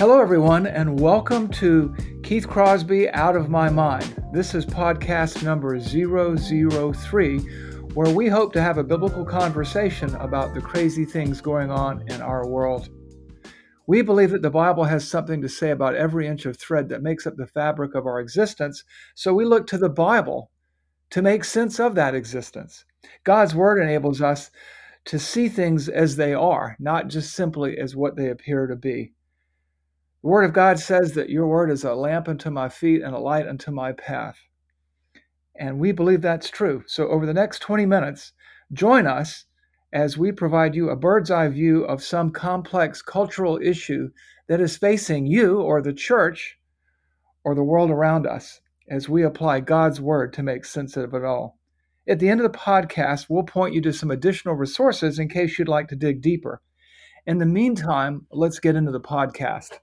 Hello, everyone, and welcome to Keith Crosby Out of My Mind. This is podcast number 003, where we hope to have a biblical conversation about the crazy things going on in our world. We believe that the Bible has something to say about every inch of thread that makes up the fabric of our existence, so we look to the Bible to make sense of that existence. God's Word enables us to see things as they are, not just simply as what they appear to be. The Word of God says that your Word is a lamp unto my feet and a light unto my path. And we believe that's true. So, over the next 20 minutes, join us as we provide you a bird's eye view of some complex cultural issue that is facing you or the church or the world around us as we apply God's Word to make sense of it all. At the end of the podcast, we'll point you to some additional resources in case you'd like to dig deeper. In the meantime, let's get into the podcast.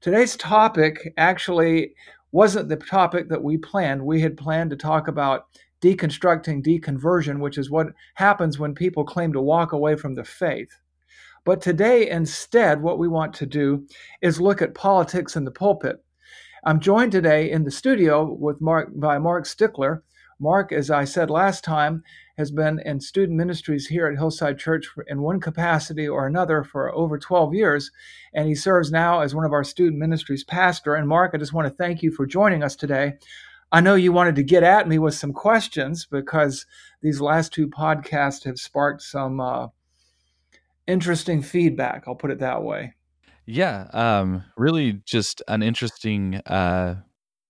Today's topic actually wasn't the topic that we planned. We had planned to talk about deconstructing deconversion, which is what happens when people claim to walk away from the faith. But today, instead, what we want to do is look at politics in the pulpit. I'm joined today in the studio with Mark by Mark Stickler. Mark, as I said last time, has been in student ministries here at Hillside Church in one capacity or another for over 12 years, and he serves now as one of our student ministries pastor. And Mark, I just want to thank you for joining us today. I know you wanted to get at me with some questions because these last two podcasts have sparked some uh, interesting feedback. I'll put it that way. Yeah, um, really just an interesting uh,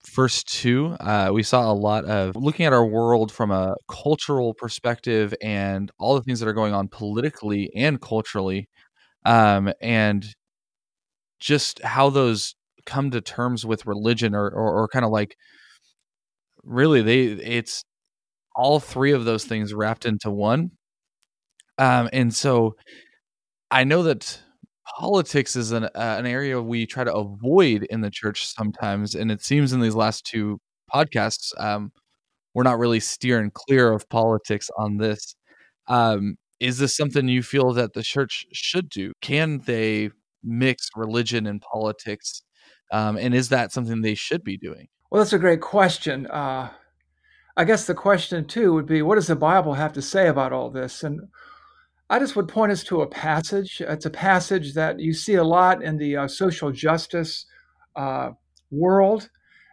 first two, uh, we saw a lot of looking at our world from a cultural perspective and all the things that are going on politically and culturally, um, and just how those come to terms with religion or, or, or kind of like really they it's all three of those things wrapped into one. Um and so i know that politics is an uh, an area we try to avoid in the church sometimes, and it seems in these last two podcasts, um, we're not really steering clear of politics on this. Um, is this something you feel that the church should do? Can they mix religion and politics, um, and is that something they should be doing? Well, that's a great question. Uh, I guess the question too would be, what does the Bible have to say about all this? And I just would point us to a passage. It's a passage that you see a lot in the uh, social justice uh, world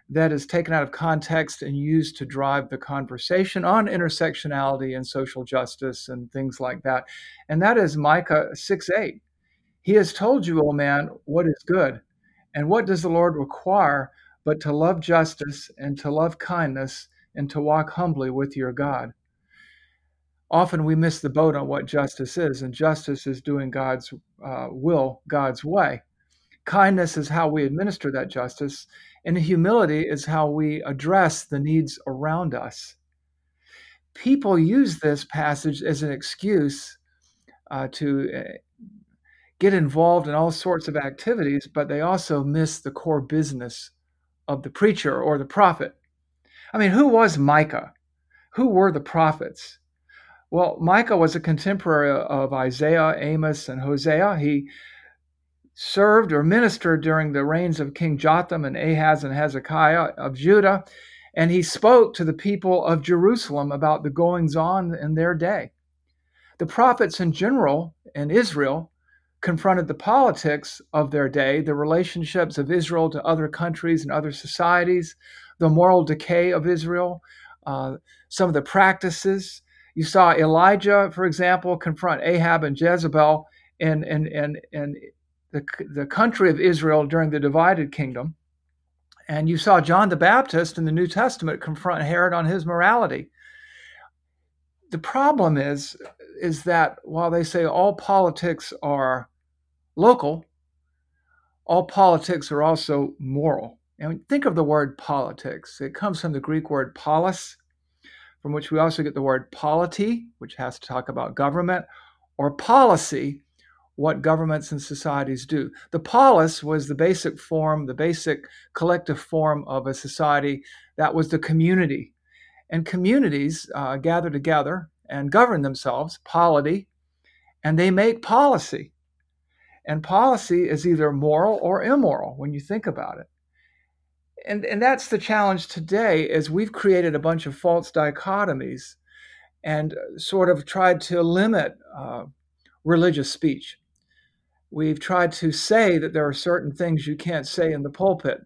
that is taken out of context and used to drive the conversation on intersectionality and social justice and things like that. And that is Micah 6 8. He has told you, O man, what is good. And what does the Lord require but to love justice and to love kindness and to walk humbly with your God? Often we miss the boat on what justice is, and justice is doing God's uh, will, God's way. Kindness is how we administer that justice, and humility is how we address the needs around us. People use this passage as an excuse uh, to uh, get involved in all sorts of activities, but they also miss the core business of the preacher or the prophet. I mean, who was Micah? Who were the prophets? Well, Micah was a contemporary of Isaiah, Amos, and Hosea. He served or ministered during the reigns of King Jotham and Ahaz and Hezekiah of Judah, and he spoke to the people of Jerusalem about the goings on in their day. The prophets in general in Israel confronted the politics of their day, the relationships of Israel to other countries and other societies, the moral decay of Israel, uh, some of the practices you saw Elijah, for example, confront Ahab and Jezebel in, in, in, in the, the country of Israel during the divided kingdom. And you saw John the Baptist in the New Testament confront Herod on his morality. The problem is, is that while they say all politics are local, all politics are also moral. And think of the word politics. It comes from the Greek word polis, from which we also get the word polity, which has to talk about government, or policy, what governments and societies do. The polis was the basic form, the basic collective form of a society that was the community. And communities uh, gather together and govern themselves, polity, and they make policy. And policy is either moral or immoral when you think about it. And, and that's the challenge today is we've created a bunch of false dichotomies and sort of tried to limit uh, religious speech. We've tried to say that there are certain things you can't say in the pulpit.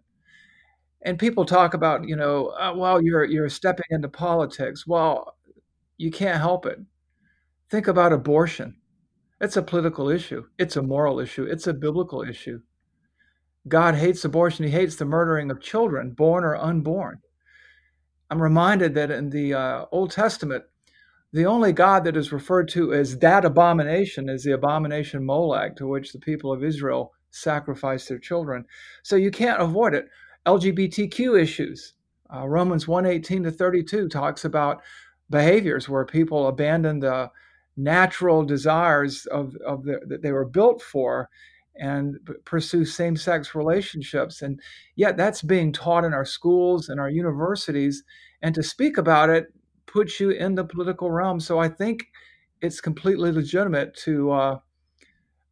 And people talk about, you know, uh, well, you're you're stepping into politics. Well, you can't help it. Think about abortion. It's a political issue. It's a moral issue. It's a biblical issue. God hates abortion. He hates the murdering of children, born or unborn. I'm reminded that in the uh, Old Testament, the only God that is referred to as that abomination is the abomination Molech, to which the people of Israel sacrifice their children. So you can't avoid it. LGBTQ issues. Uh, Romans 118 to 32 talks about behaviors where people abandon the natural desires of, of the, that they were built for and pursue same sex relationships. And yet that's being taught in our schools and our universities. And to speak about it puts you in the political realm. So I think it's completely legitimate to uh,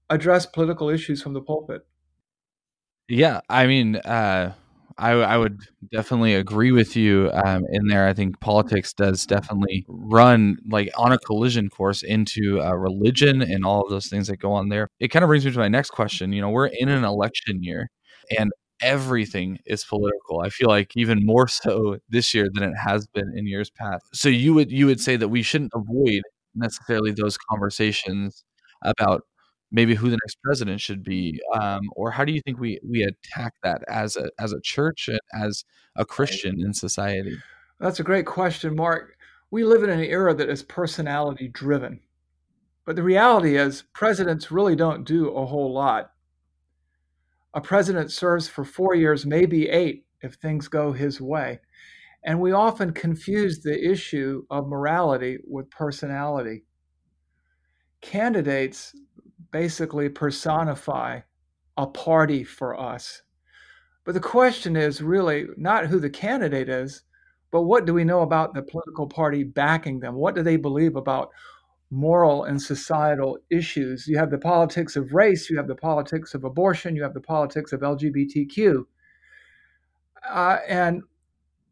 address political issues from the pulpit. Yeah. I mean, uh, I, I would definitely agree with you um, in there. I think politics does definitely run like on a collision course into uh, religion and all of those things that go on there. It kind of brings me to my next question. You know, we're in an election year, and everything is political. I feel like even more so this year than it has been in years past. So you would you would say that we shouldn't avoid necessarily those conversations about maybe who the next president should be um, or how do you think we we attack that as a as a church and as a christian in society? That's a great question mark. We live in an era that is personality driven but the reality is presidents really don't do a whole lot. A president serves for four years maybe eight if things go his way and we often confuse the issue of morality with personality. Candidates basically personify a party for us. But the question is really not who the candidate is, but what do we know about the political party backing them? What do they believe about moral and societal issues? You have the politics of race, you have the politics of abortion, you have the politics of LGBTQ. Uh, and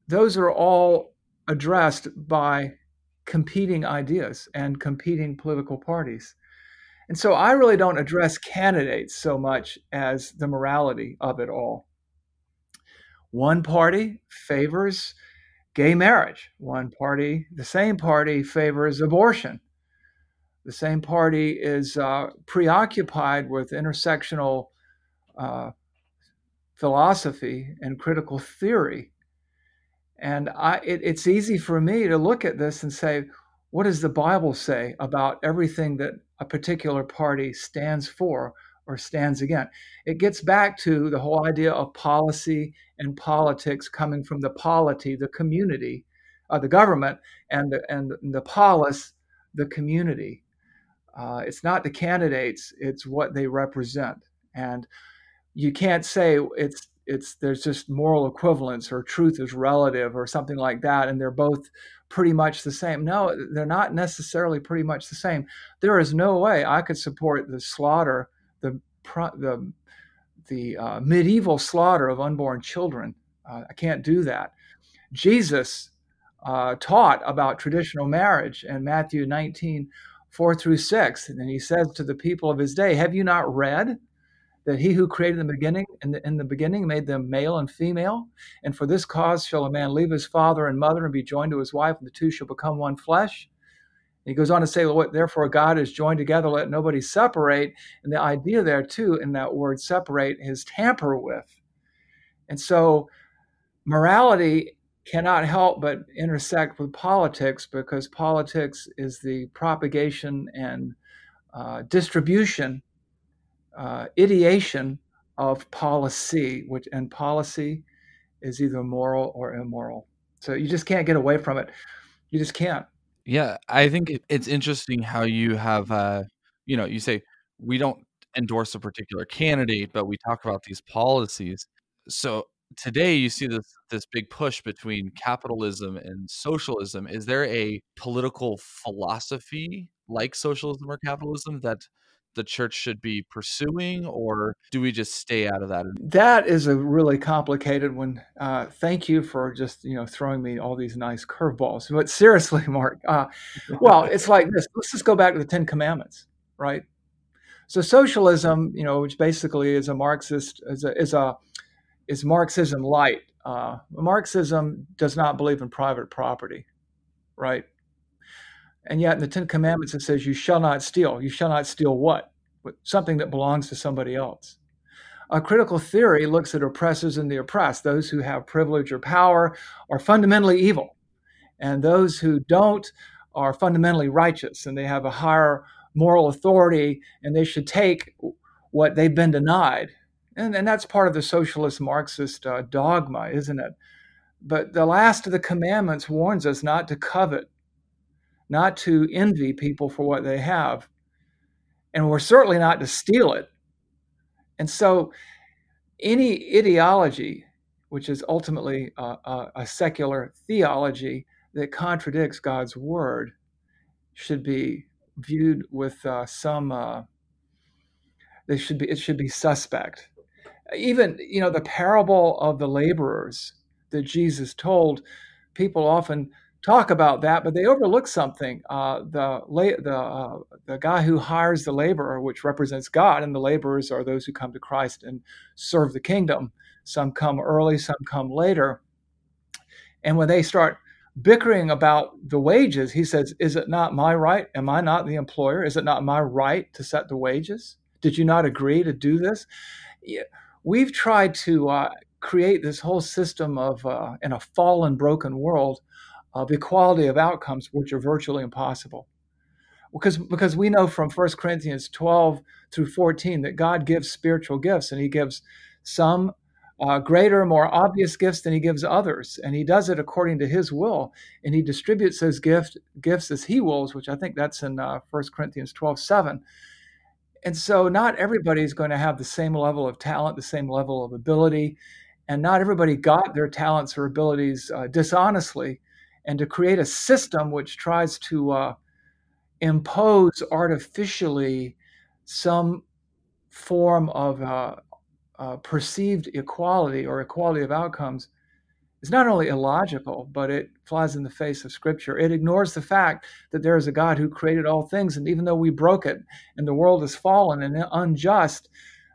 those are all addressed by competing ideas and competing political parties. And so I really don't address candidates so much as the morality of it all. One party favors gay marriage, one party, the same party, favors abortion. The same party is uh, preoccupied with intersectional uh, philosophy and critical theory. And I, it, it's easy for me to look at this and say, what does the Bible say about everything that a particular party stands for or stands against? It gets back to the whole idea of policy and politics coming from the polity, the community, uh, the government, and the, and the polis, the community. Uh, it's not the candidates; it's what they represent, and you can't say it's it's there's just moral equivalence or truth is relative or something like that and they're both pretty much the same. No they're not necessarily pretty much the same. There is no way i could support the slaughter the the the uh, medieval slaughter of unborn children. Uh, i can't do that. Jesus uh, taught about traditional marriage in matthew 19 4 through 6 and he says to the people of his day have you not read that he who created in the beginning in the, in the beginning made them male and female. And for this cause shall a man leave his father and mother and be joined to his wife and the two shall become one flesh. And he goes on to say well, therefore god is joined together. Let nobody separate. And the idea there too in that word separate is tamper with. And so morality cannot help but intersect with politics because politics is the propagation and uh, distribution uh, ideation of policy, which and policy is either moral or immoral. So you just can't get away from it. You just can't. Yeah, I think it's interesting how you have, uh, you know, you say we don't endorse a particular candidate, but we talk about these policies. So today you see this this big push between capitalism and socialism. Is there a political philosophy like socialism or capitalism that the church should be pursuing, or do we just stay out of that? That is a really complicated one. Uh, thank you for just you know throwing me all these nice curveballs. But seriously, Mark, uh, well, it's like this. Let's just go back to the Ten Commandments, right? So socialism, you know, which basically is a Marxist, is a is a is Marxism light. Uh, Marxism does not believe in private property, right? And yet in the Ten Commandments, it says, You shall not steal. You shall not steal what? Something that belongs to somebody else. A critical theory looks at oppressors and the oppressed. Those who have privilege or power are fundamentally evil, and those who don't are fundamentally righteous and they have a higher moral authority and they should take what they've been denied. And, and that's part of the socialist Marxist uh, dogma, isn't it? But the last of the commandments warns us not to covet not to envy people for what they have. And we're certainly not to steal it. And so, any ideology, which is ultimately a, a, a secular theology that contradicts God's word, should be viewed with uh, some. Uh, they should be. It should be suspect. Even you know the parable of the laborers that Jesus told. People often talk about that, but they overlook something. Uh, the the uh, the guy who hires the laborer, which represents God, and the laborers are those who come to Christ and serve the kingdom. Some come early, some come later. And when they start bickering about the wages, he says, "Is it not my right? Am I not the employer? Is it not my right to set the wages? Did you not agree to do this?" We've tried to uh, create this whole system of uh, in a fallen, broken world of equality of outcomes, which are virtually impossible. Because, because we know from 1 Corinthians 12 through 14 that God gives spiritual gifts and he gives some uh, greater, more obvious gifts than he gives others. And he does it according to his will. And he distributes those gift, gifts as he wills, which I think that's in uh, 1 Corinthians 12 7. And so not everybody is going to have the same level of talent, the same level of ability. And not everybody got their talents or abilities uh, dishonestly and to create a system which tries to uh, impose artificially some form of uh, uh, perceived equality or equality of outcomes is not only illogical, but it flies in the face of Scripture. It ignores the fact that there is a God who created all things, and even though we broke it and the world is fallen and unjust,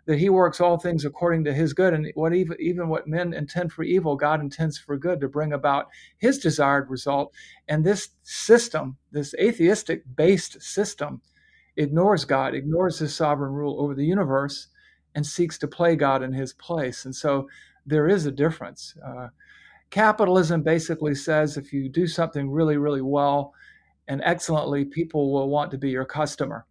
that he works all things according to his good and what even, even what men intend for evil god intends for good to bring about his desired result. And this system this atheistic based system ignores god ignores his sovereign rule over the universe and seeks to play god in his place. And so there is a difference. Uh, capitalism basically says if you do something really really well and excellently people will want to be your customer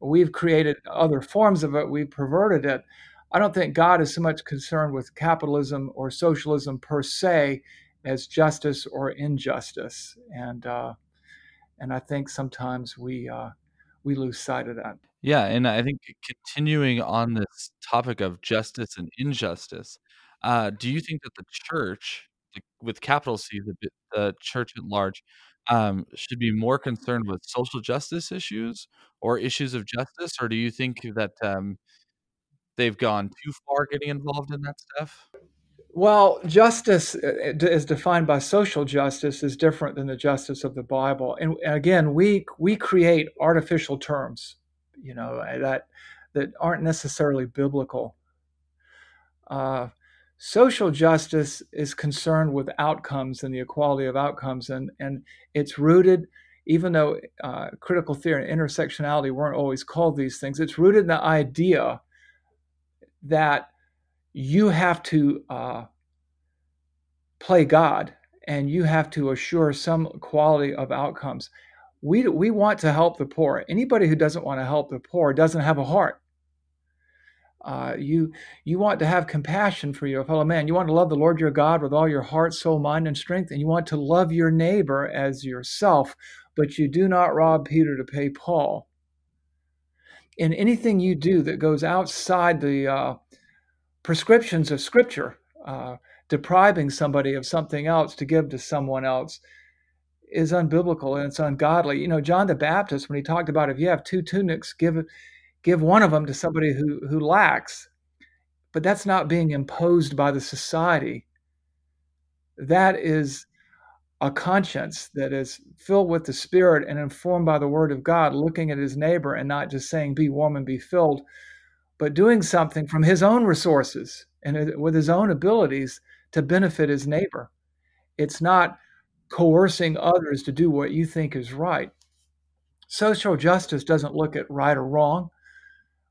We've created other forms of it, we've perverted it. I don't think God is so much concerned with capitalism or socialism per se as justice or injustice. And uh, and I think sometimes we uh, we lose sight of that. Yeah, and I think continuing on this topic of justice and injustice, uh, do you think that the church, with capital C, the, the church at large, um, should be more concerned with social justice issues or issues of justice, or do you think that um, they've gone too far getting involved in that stuff? Well, justice as defined by social justice is different than the justice of the Bible. And again, we we create artificial terms, you know, that that aren't necessarily biblical. Uh, social justice is concerned with outcomes and the equality of outcomes, and and it's rooted. Even though uh, critical theory and intersectionality weren't always called these things, it's rooted in the idea that you have to uh, play God and you have to assure some quality of outcomes. We, we want to help the poor. Anybody who doesn't want to help the poor doesn't have a heart. Uh, you you want to have compassion for your fellow man. You want to love the Lord your God with all your heart, soul, mind, and strength, and you want to love your neighbor as yourself. But you do not rob Peter to pay Paul. In anything you do that goes outside the uh, prescriptions of Scripture, uh, depriving somebody of something else to give to someone else is unbiblical and it's ungodly. You know, John the Baptist, when he talked about if you have two tunics, give give one of them to somebody who, who lacks, but that's not being imposed by the society. That is a conscience that is filled with the Spirit and informed by the Word of God, looking at his neighbor and not just saying, Be warm and be filled, but doing something from his own resources and with his own abilities to benefit his neighbor. It's not coercing others to do what you think is right. Social justice doesn't look at right or wrong,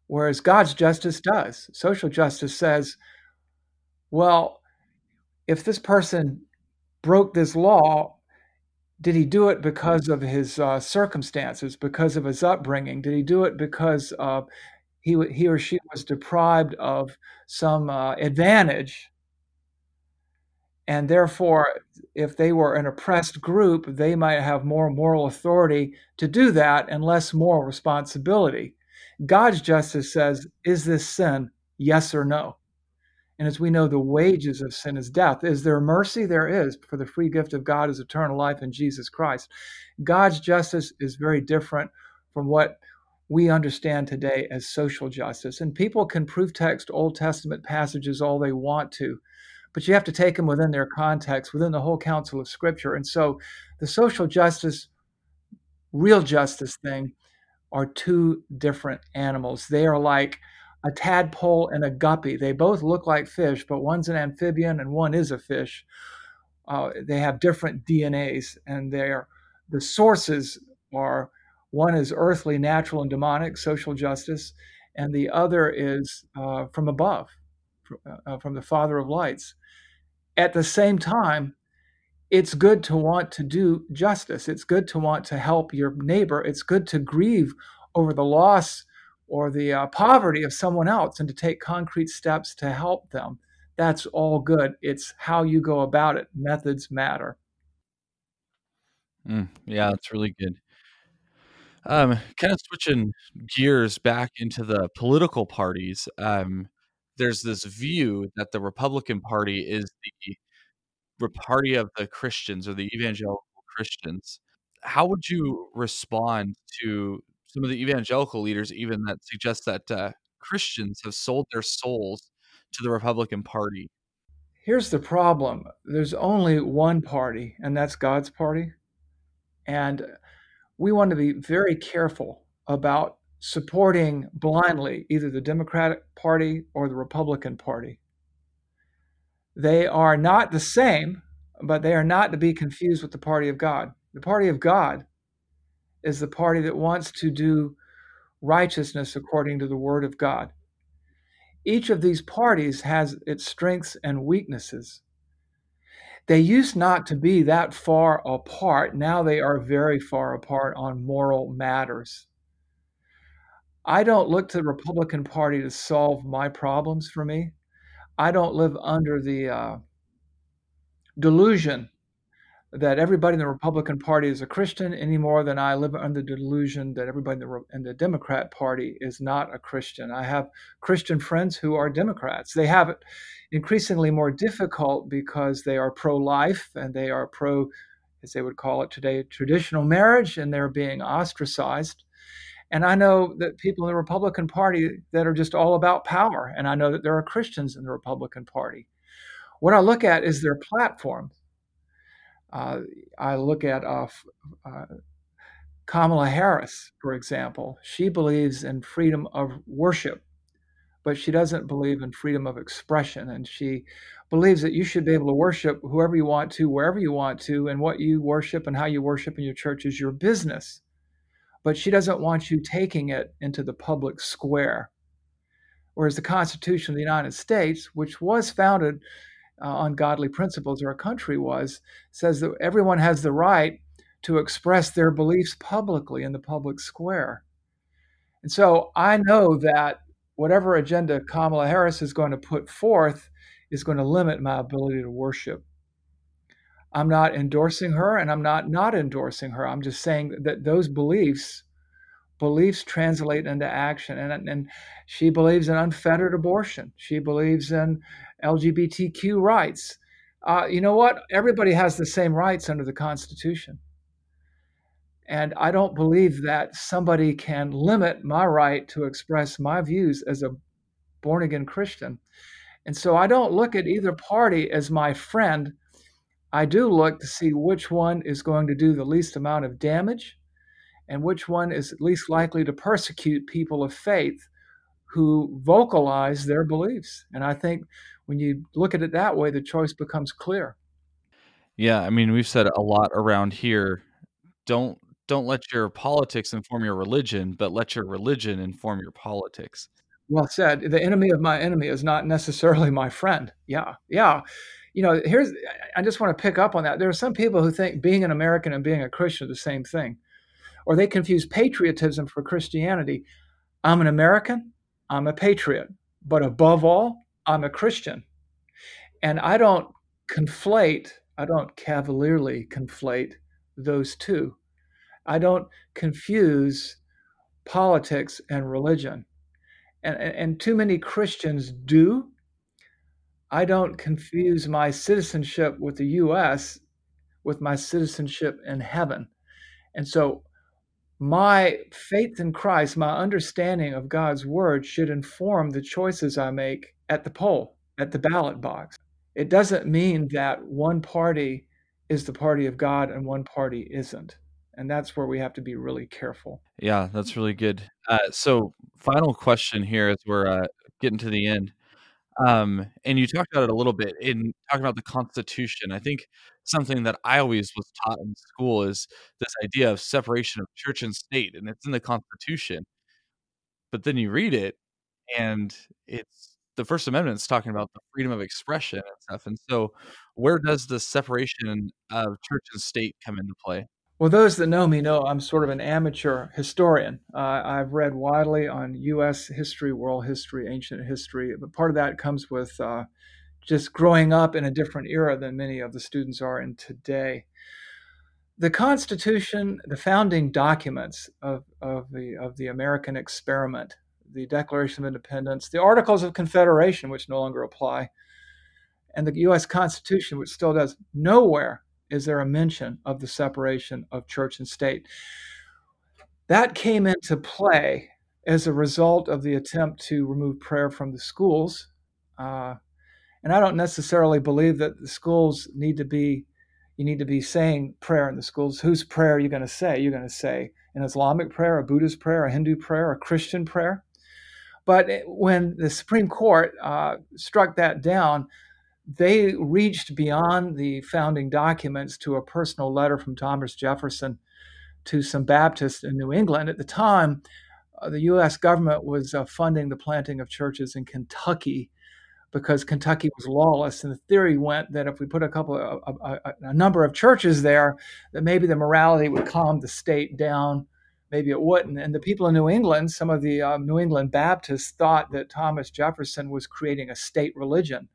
whereas God's justice does. Social justice says, well, if this person broke this law, did he do it because of his uh, circumstances, because of his upbringing? Did he do it because uh, he, he or she was deprived of some uh, advantage? And therefore, if they were an oppressed group, they might have more moral authority to do that and less moral responsibility. God's justice says, Is this sin? Yes or no? And as we know, the wages of sin is death. Is there mercy? There is, for the free gift of God is eternal life in Jesus Christ. God's justice is very different from what we understand today as social justice. And people can proof text Old Testament passages all they want to, but you have to take them within their context, within the whole counsel of Scripture. And so the social justice, real justice thing are two different animals. They are like a tadpole and a guppy. They both look like fish, but one's an amphibian and one is a fish. Uh, they have different DNAs, and they're the sources are one is earthly, natural, and demonic, social justice, and the other is uh, from above, uh, from the Father of lights. At the same time, it's good to want to do justice. It's good to want to help your neighbor. It's good to grieve over the loss or the uh, poverty of someone else and to take concrete steps to help them. That's all good. It's how you go about it. Methods matter. Mm, yeah, that's really good. Um, kind of switching gears back into the political parties. Um, there's this view that the Republican Party is the party of the Christians or the evangelical Christians. How would you respond to some of the evangelical leaders even that suggest that uh, Christians have sold their souls to the Republican Party. Here's the problem there's only one party, and that's God's party. And we want to be very careful about supporting blindly either the Democratic Party or the Republican Party. They are not the same, but they are not to be confused with the party of God. The party of God is the party that wants to do righteousness according to the word of God. Each of these parties has its strengths and weaknesses. They used not to be that far apart. Now they are very far apart on moral matters. I don't look to the Republican Party to solve my problems for me. I don't live under the uh, delusion that everybody in the Republican Party is a Christian any more than I live under the delusion that everybody in the, in the, Democrat Party is not a Christian. I have Christian friends who are Democrats. They have it increasingly more difficult because they are pro life and they are pro, as they would call it today, traditional marriage, and they're being ostracized. And I know that people in the Republican Party that are just all about power. And I know that there are Christians in the Republican Party. What I look at is their platform uh, I look at uh, uh, Kamala Harris, for example. She believes in freedom of worship, but she doesn't believe in freedom of expression. And she believes that you should be able to worship whoever you want to, wherever you want to, and what you worship and how you worship in your church is your business. But she doesn't want you taking it into the public square. Whereas the Constitution of the United States, which was founded uh, on godly principles our country was, says that everyone has the right to express their beliefs publicly in the public square. And so I know that whatever agenda Kamala Harris is going to put forth is going to limit my ability to worship. I'm not endorsing her and I'm not not endorsing her. I'm just saying that those beliefs beliefs translate into action and, and she believes in unfettered abortion. She believes in LGBTQ rights. Uh, you know what? Everybody has the same rights under the Constitution. And I don't believe that somebody can limit my right to express my views as a born again Christian. And so I don't look at either party as my friend. I do look to see which one is going to do the least amount of damage and which one is least likely to persecute people of faith who vocalize their beliefs. And I think when you look at it that way, the choice becomes clear. Yeah, I mean, we've said a lot around here. Don't don't let your politics inform your religion, but let your religion inform your politics. Well said. The enemy of my enemy is not necessarily my friend. Yeah, yeah. You know, here's I just want to pick up on that. There are some people who think being an American and being a Christian are the same thing, or they confuse patriotism for Christianity. I'm an American. I'm a patriot, but above all, I'm a Christian. And I don't conflate, I don't cavalierly conflate those two. I don't confuse politics and religion. And, and too many Christians do. I don't confuse my citizenship with the US with my citizenship in heaven. And so my faith in Christ, my understanding of God's word should inform the choices I make at the poll, at the ballot box. It doesn't mean that one party is the party of God and one party isn't. And that's where we have to be really careful. Yeah, that's really good. Uh, so, final question here as we're uh, getting to the end. Um, and you talked about it a little bit in talking about the Constitution. I think something that I always was taught in school is this idea of separation of church and state, and it's in the Constitution. But then you read it, and it's the First Amendment is talking about the freedom of expression and stuff. And so, where does the separation of church and state come into play? Well, those that know me know I'm sort of an amateur historian. Uh, I've read widely on U.S. history, world history, ancient history, but part of that comes with uh, just growing up in a different era than many of the students are in today. The Constitution, the founding documents of, of, the, of the American experiment, the Declaration of Independence, the Articles of Confederation, which no longer apply, and the U.S. Constitution, which still does, nowhere is there a mention of the separation of church and state. That came into play as a result of the attempt to remove prayer from the schools. Uh, and I don't necessarily believe that the schools need to be, you need to be saying prayer in the schools. Whose prayer are you going to say? You're going to say an Islamic prayer, a Buddhist prayer, a Hindu prayer, a Christian prayer. But when the Supreme Court uh, struck that down, they reached beyond the founding documents to a personal letter from Thomas Jefferson to some Baptists in New England. At the time, uh, the U.S. government was uh, funding the planting of churches in Kentucky because Kentucky was lawless. And the theory went that if we put a couple, of, a, a, a number of churches there, that maybe the morality would calm the state down. Maybe it wouldn't. And the people in New England, some of the um, New England Baptists, thought that Thomas Jefferson was creating a state religion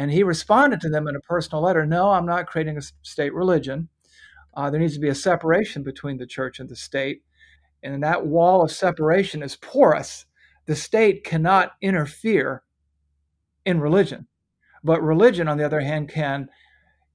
and he responded to them in a personal letter No, I'm not creating a state religion. Uh, there needs to be a separation between the church and the state. And that wall of separation is porous. The state cannot interfere in religion. But religion, on the other hand, can,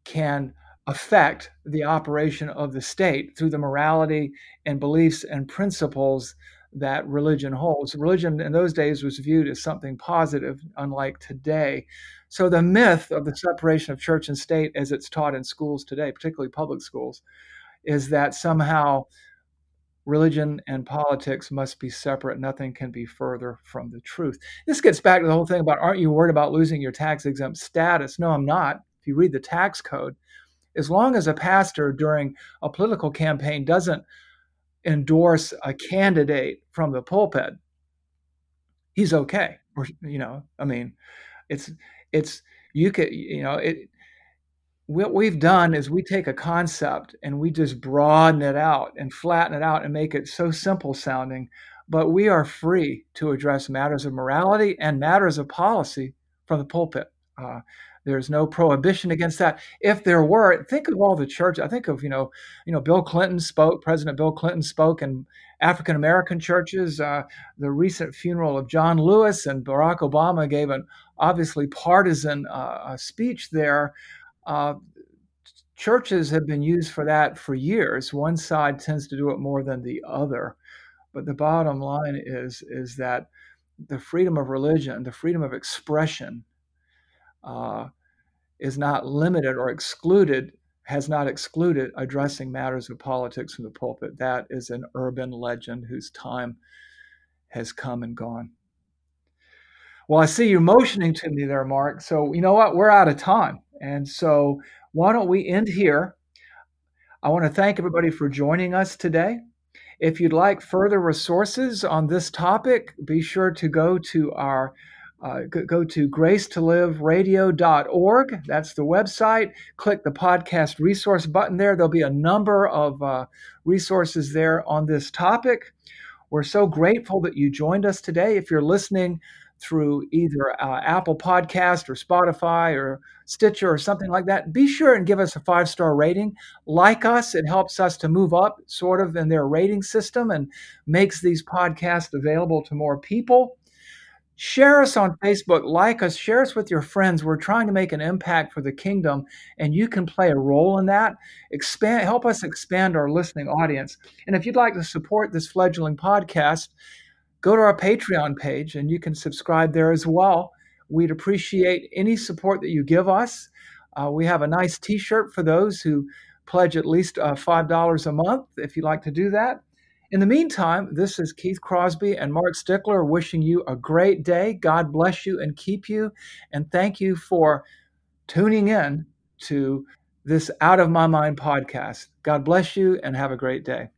can affect the operation of the state through the morality and beliefs and principles that religion holds. Religion in those days was viewed as something positive, unlike today. So the myth of the separation of church and state, as it's taught in schools today, particularly public schools, is that somehow religion and politics must be separate. Nothing can be further from the truth. This gets back to the whole thing about aren't you worried about losing your tax exempt status? No, I'm not. If you read the tax code, as long as a pastor during a political campaign doesn't endorse a candidate from the pulpit, he's okay. Or, you know, I mean, it's it's you could you know it what we've done is we take a concept and we just broaden it out and flatten it out and make it so simple sounding but we are free to address matters of morality and matters of policy from the pulpit uh, there's no prohibition against that. If there were, think of all the church. I think of you know, you know, Bill Clinton spoke. President Bill Clinton spoke in African American churches. Uh, the recent funeral of John Lewis and Barack Obama gave an obviously partisan uh, speech there. Uh, churches have been used for that for years. One side tends to do it more than the other. But the bottom line is, is that the freedom of religion, the freedom of expression, uh, is not limited or excluded, has not excluded addressing matters of politics from the pulpit. That is an urban legend whose time has come and gone. Well, I see you motioning to me there, Mark. So, you know what? We're out of time. And so, why don't we end here? I want to thank everybody for joining us today. If you'd like further resources on this topic, be sure to go to our uh, go to gracetoliveradio.org. That's the website. Click the podcast resource button there. There'll be a number of uh, resources there on this topic. We're so grateful that you joined us today. If you're listening through either uh, Apple Podcast or Spotify or Stitcher or something like that, be sure and give us a five star rating. Like us, it helps us to move up sort of in their rating system and makes these podcasts available to more people. Share us on Facebook, like us, share us with your friends. We're trying to make an impact for the kingdom, and you can play a role in that. Expand, help us expand our listening audience. And if you'd like to support this fledgling podcast, go to our Patreon page and you can subscribe there as well. We'd appreciate any support that you give us. Uh, we have a nice t shirt for those who pledge at least uh, $5 a month if you'd like to do that. In the meantime, this is Keith Crosby and Mark Stickler wishing you a great day. God bless you and keep you. And thank you for tuning in to this Out of My Mind podcast. God bless you and have a great day.